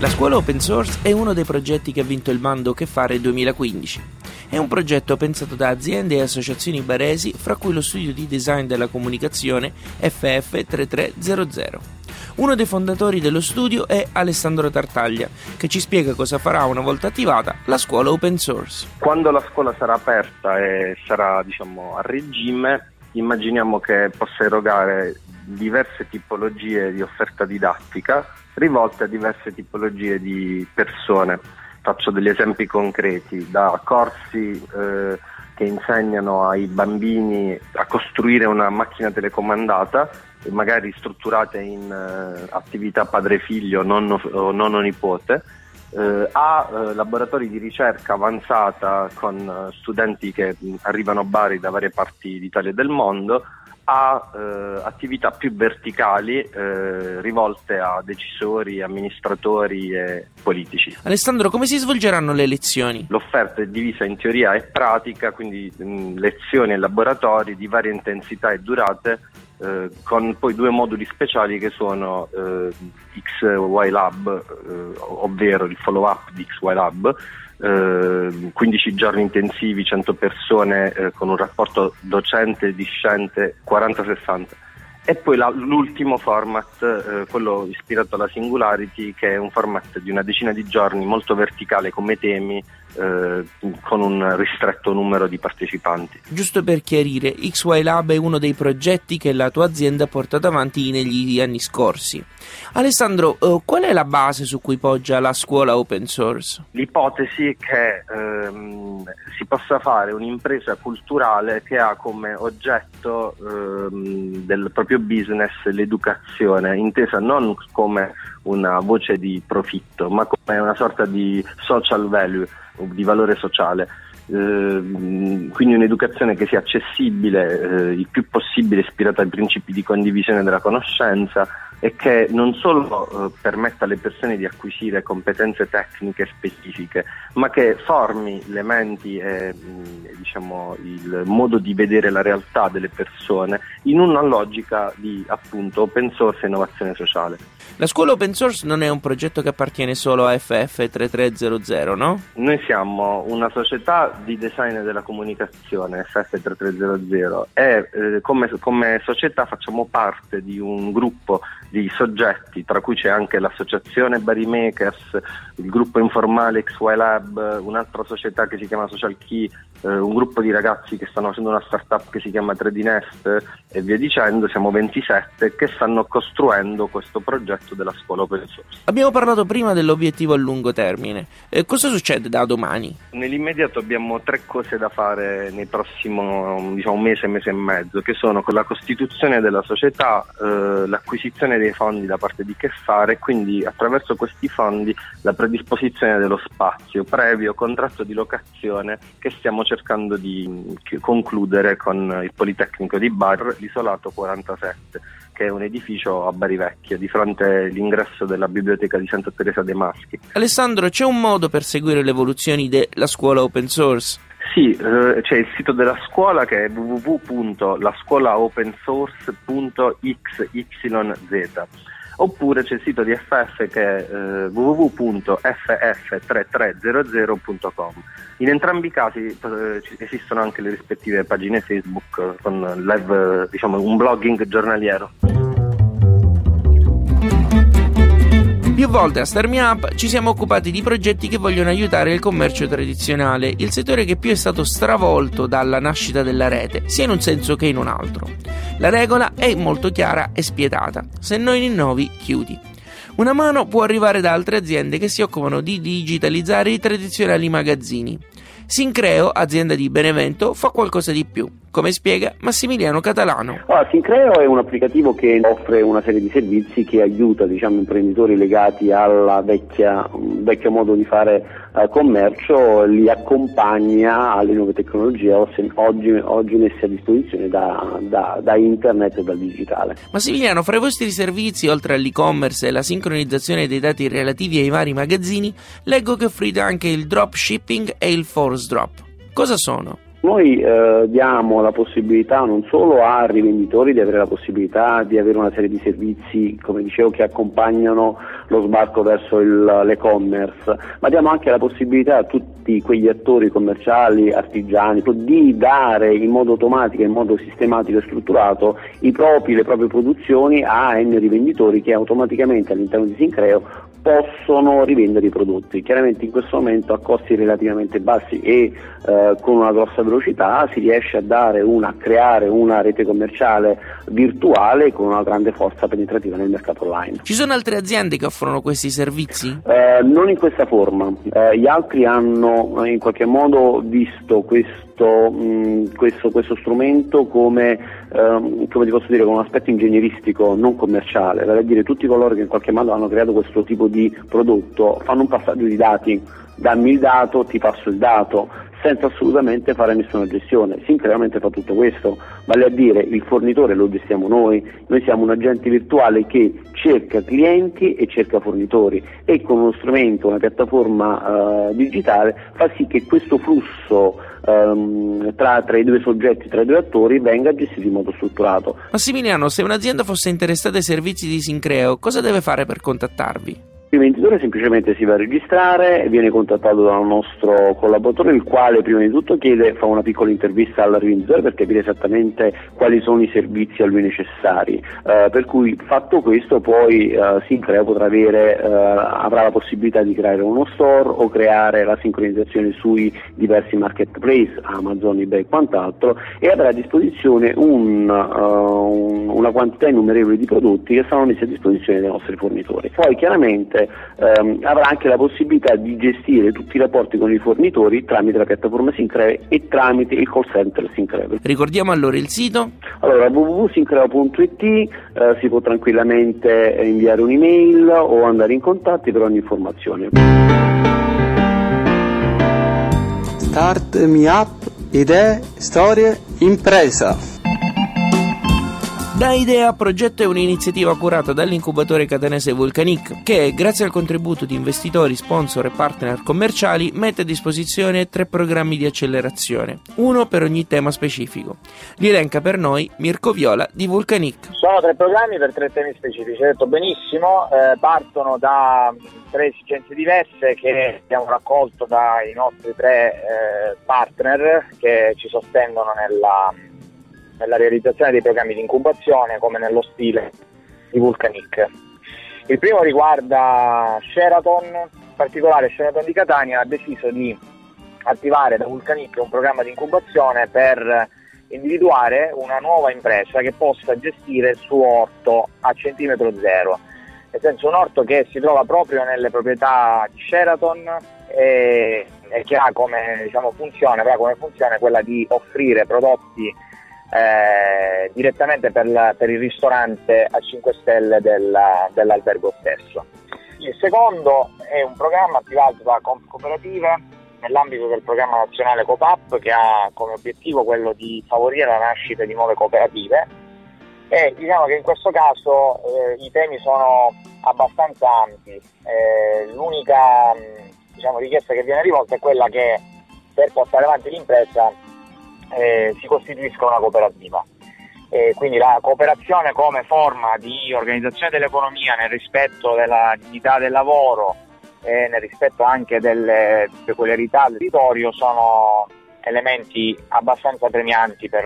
La scuola open source è uno dei progetti che ha vinto il bando Che fare 2015. È un progetto pensato da aziende e associazioni baresi, fra cui lo studio di design della comunicazione FF3300. Uno dei fondatori dello studio è Alessandro Tartaglia, che ci spiega cosa farà una volta attivata la scuola open source. Quando la scuola sarà aperta e sarà diciamo, a regime, immaginiamo che possa erogare diverse tipologie di offerta didattica rivolte a diverse tipologie di persone. Faccio degli esempi concreti, da corsi eh, che insegnano ai bambini a costruire una macchina telecomandata, magari strutturate in eh, attività padre-figlio, nonno o nonno-nipote, eh, a eh, laboratori di ricerca avanzata con eh, studenti che arrivano a Bari da varie parti d'Italia e del mondo, a eh, attività più verticali eh, rivolte a decisori, amministratori e politici. Alessandro, come si svolgeranno le lezioni? L'offerta è divisa in teoria e pratica, quindi mh, lezioni e laboratori di varia intensità e durate, eh, con poi due moduli speciali che sono eh, XY Lab, eh, ovvero il follow up di XY Lab, eh, 15 giorni intensivi, 100 persone eh, con un rapporto docente-discente 40-60. E poi la- l'ultimo format, eh, quello ispirato alla Singularity, che è un format di una decina di giorni molto verticale come temi, eh, con un ristretto numero di partecipanti. Giusto per chiarire, XY Lab è uno dei progetti che la tua azienda ha portato avanti negli anni scorsi. Alessandro, eh, qual è la base su cui poggia la scuola open source? L'ipotesi è che ehm, si possa fare un'impresa culturale che ha come oggetto ehm, del proprio business l'educazione, intesa non come una voce di profitto, ma come una sorta di social value, di valore sociale. Ehm, quindi un'educazione che sia accessibile, eh, il più possibile ispirata ai principi di condivisione della conoscenza e che non solo eh, permetta alle persone di acquisire competenze tecniche specifiche, ma che formi le menti e mh, diciamo, il modo di vedere la realtà delle persone in una logica di appunto open source e innovazione sociale. La scuola open source non è un progetto che appartiene solo a FF3300, no? Noi siamo una società di design della comunicazione FF3300 e eh, come, come società facciamo parte di un gruppo di soggetti, tra cui c'è anche l'associazione Bari Makers, il gruppo informale XY Lab, un'altra società che si chiama Social Key, un gruppo di ragazzi che stanno facendo una startup che si chiama 3D Nest e via dicendo, siamo 27 che stanno costruendo questo progetto della scuola open source. Abbiamo parlato prima dell'obiettivo a lungo termine. Eh, cosa succede da domani? Nell'immediato abbiamo tre cose da fare nei prossimi diciamo, mese, mese e mezzo, che sono con la costituzione della società, eh, l'acquisizione dei fondi da parte di Che Fare e quindi attraverso questi fondi la predisposizione dello spazio previo contratto di locazione che stiamo cercando di concludere con il Politecnico di Bar, l'Isolato 47 che è un edificio a Bari Vecchia, di fronte all'ingresso della biblioteca di Santa Teresa dei Maschi. Alessandro, c'è un modo per seguire le evoluzioni della scuola open source? Sì, eh, c'è il sito della scuola che è www.lascuolaopensource.xyz oppure c'è il sito di FF che è eh, www.ff3300.com. In entrambi i casi eh, esistono anche le rispettive pagine Facebook con live, eh, diciamo, un blogging giornaliero. Più volte a Star Me Up ci siamo occupati di progetti che vogliono aiutare il commercio tradizionale, il settore che più è stato stravolto dalla nascita della rete, sia in un senso che in un altro. La regola è molto chiara e spietata. Se non innovi, chiudi. Una mano può arrivare da altre aziende che si occupano di digitalizzare i tradizionali magazzini. Sincreo, azienda di Benevento, fa qualcosa di più. Come spiega Massimiliano Catalano. Allora, Sincreo è un applicativo che offre una serie di servizi che aiuta diciamo, imprenditori legati al vecchio modo di fare eh, commercio, li accompagna alle nuove tecnologie oggi, oggi messe a disposizione da, da, da internet e dal digitale. Massimiliano, fra i vostri servizi, oltre all'e-commerce e la sincronizzazione dei dati relativi ai vari magazzini, leggo che offrite anche il dropshipping e il force drop. Cosa sono? Noi eh, diamo la possibilità non solo a rivenditori di avere la possibilità di avere una serie di servizi, come dicevo, che accompagnano lo sbarco verso il, l'e-commerce, ma diamo anche la possibilità a tutti quegli attori commerciali, artigiani, di dare in modo automatico, in modo sistematico e strutturato propri, le proprie produzioni a N rivenditori che automaticamente all'interno di Sincreo possono rivendere i prodotti. Chiaramente in questo momento a costi relativamente bassi e eh, con una grossa velocità si riesce a, una, a, creare una rete commerciale virtuale con una grande forza penetrativa nel mercato online. Ci sono altre aziende che offrono questi servizi? Eh, non in questa forma. Eh, gli altri hanno in qualche modo visto questo questo, mh, questo, questo strumento come, ehm, come ti posso dire, con un aspetto ingegneristico non commerciale, vale a dire tutti coloro che in qualche modo hanno creato questo tipo di prodotto fanno un passaggio di dati, dammi il dato, ti passo il dato, senza assolutamente fare nessuna gestione. Sincramente fa tutto questo, vale a dire il fornitore lo gestiamo noi, noi siamo un agente virtuale che cerca clienti e cerca fornitori e con uno strumento, una piattaforma uh, digitale fa sì che questo flusso um, tra, tra, i due soggetti, tra i due attori venga gestito in modo strutturato. Massimiliano, se un'azienda fosse interessata ai servizi di Sincreo, cosa deve fare per contattarvi? Il venditore semplicemente si va a registrare, viene contattato dal nostro collaboratore, il quale prima di tutto chiede, fa una piccola intervista al rivenditore per capire esattamente quali sono i servizi a lui necessari. Eh, per cui fatto questo poi eh, Sinclair avere, eh, avrà la possibilità di creare uno store o creare la sincronizzazione sui diversi marketplace, Amazon, eBay e quant'altro e avrà a disposizione un, uh, una quantità innumerevole di prodotti che saranno messi a disposizione dei nostri fornitori. Poi chiaramente cliente ehm, avrà anche la possibilità di gestire tutti i rapporti con i fornitori tramite la piattaforma Syncreve e tramite il call center Syncreve. Ricordiamo allora il sito? Allora www.syncreve.it eh, si può tranquillamente inviare un'email o andare in contatti per ogni informazione. Start Me Up, idee, storie, impresa. Da Idea Progetto è un'iniziativa curata dall'incubatore catanese Vulcanic che, grazie al contributo di investitori, sponsor e partner commerciali, mette a disposizione tre programmi di accelerazione, uno per ogni tema specifico. Li elenca per noi Mirko Viola di Vulcanic. Sono tre programmi per tre temi specifici, hai detto benissimo, eh, partono da tre esigenze diverse che abbiamo raccolto dai nostri tre eh, partner che ci sostengono nella nella realizzazione dei programmi di incubazione come nello stile di Vulcanic. Il primo riguarda Sheraton, in particolare Sheraton di Catania ha deciso di attivare da Vulcanic un programma di incubazione per individuare una nuova impresa che possa gestire il suo orto a centimetro zero, nel senso un orto che si trova proprio nelle proprietà di Sheraton e, e che ha come diciamo, funzione, come funzione quella di offrire prodotti eh, direttamente per, la, per, il ristorante a 5 stelle della, dell'albergo stesso. Il secondo è un programma attivato da Comp Cooperative nell'ambito del programma nazionale COPAP che ha come obiettivo quello di favorire la nascita di nuove cooperative e diciamo che in questo caso eh, i temi sono abbastanza ampi. Eh, l'unica diciamo, richiesta che viene rivolta è quella che per portare avanti l'impresa eh, si costituisca una cooperativa. Eh, quindi la cooperazione come forma di organizzazione dell'economia nel rispetto della dignità del lavoro e nel rispetto anche delle peculiarità del territorio sono elementi abbastanza premianti per,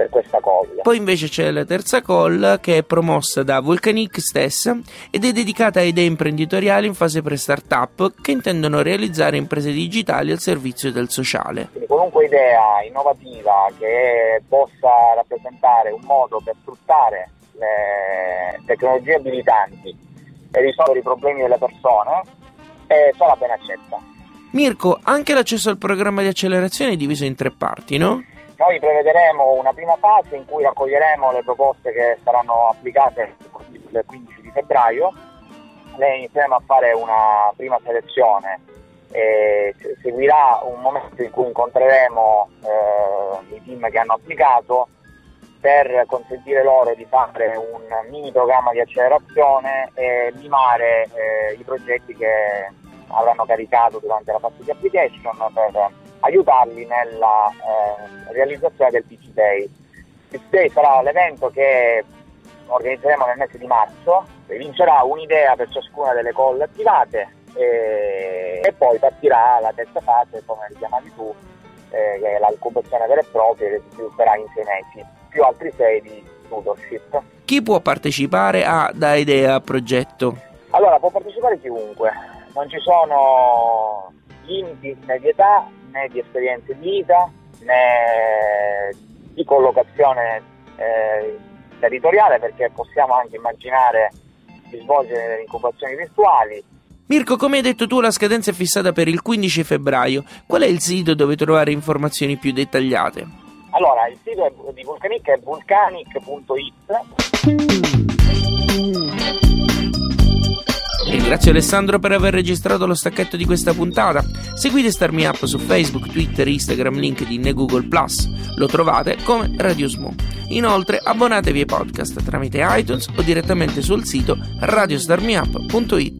per questa call. Poi invece c'è la terza call che è promossa da Volcanic stessa ed è dedicata a idee imprenditoriali in fase pre-startup che intendono realizzare imprese digitali al servizio del sociale. Quindi qualunque idea innovativa che possa rappresentare un modo per sfruttare le tecnologie abilitanti e risolvere i problemi delle persone è solo appena accetta. Mirko, anche l'accesso al programma di accelerazione è diviso in tre parti, no? Noi prevederemo una prima fase in cui raccoglieremo le proposte che saranno applicate il 15 di febbraio, le inizieremo a fare una prima selezione e seguirà un momento in cui incontreremo eh, i team che hanno applicato per consentire loro di fare un mini programma di accelerazione e limare eh, i progetti che avranno caricato durante la fase di application per aiutarli nella eh, realizzazione del PC Day. Il PC Day sarà l'evento che organizzeremo nel mese di marzo, vincerà un'idea per ciascuna delle call attivate e, e poi partirà la terza fase, come richiamavi tu, eh, che è l'occupazione vera e propria che si svilupperà in sei mesi, più altri sei di tutorship. Chi può partecipare a Da Idea a Progetto? Allora, può partecipare chiunque, non ci sono limiti di età né di esperienze di vita né di collocazione eh, territoriale perché possiamo anche immaginare di svolgere delle incubazioni virtuali Mirko, come hai detto tu, la scadenza è fissata per il 15 febbraio. Qual è il sito dove trovare informazioni più dettagliate? Allora, il sito di Vulcanic è vulcanic.it. Ringrazio Alessandro per aver registrato lo stacchetto di questa puntata. Seguite Starmi Up su Facebook, Twitter, Instagram, LinkedIn e Google Lo trovate come Radio Smo. Inoltre abbonatevi ai podcast tramite iTunes o direttamente sul sito radiostarmiup.it.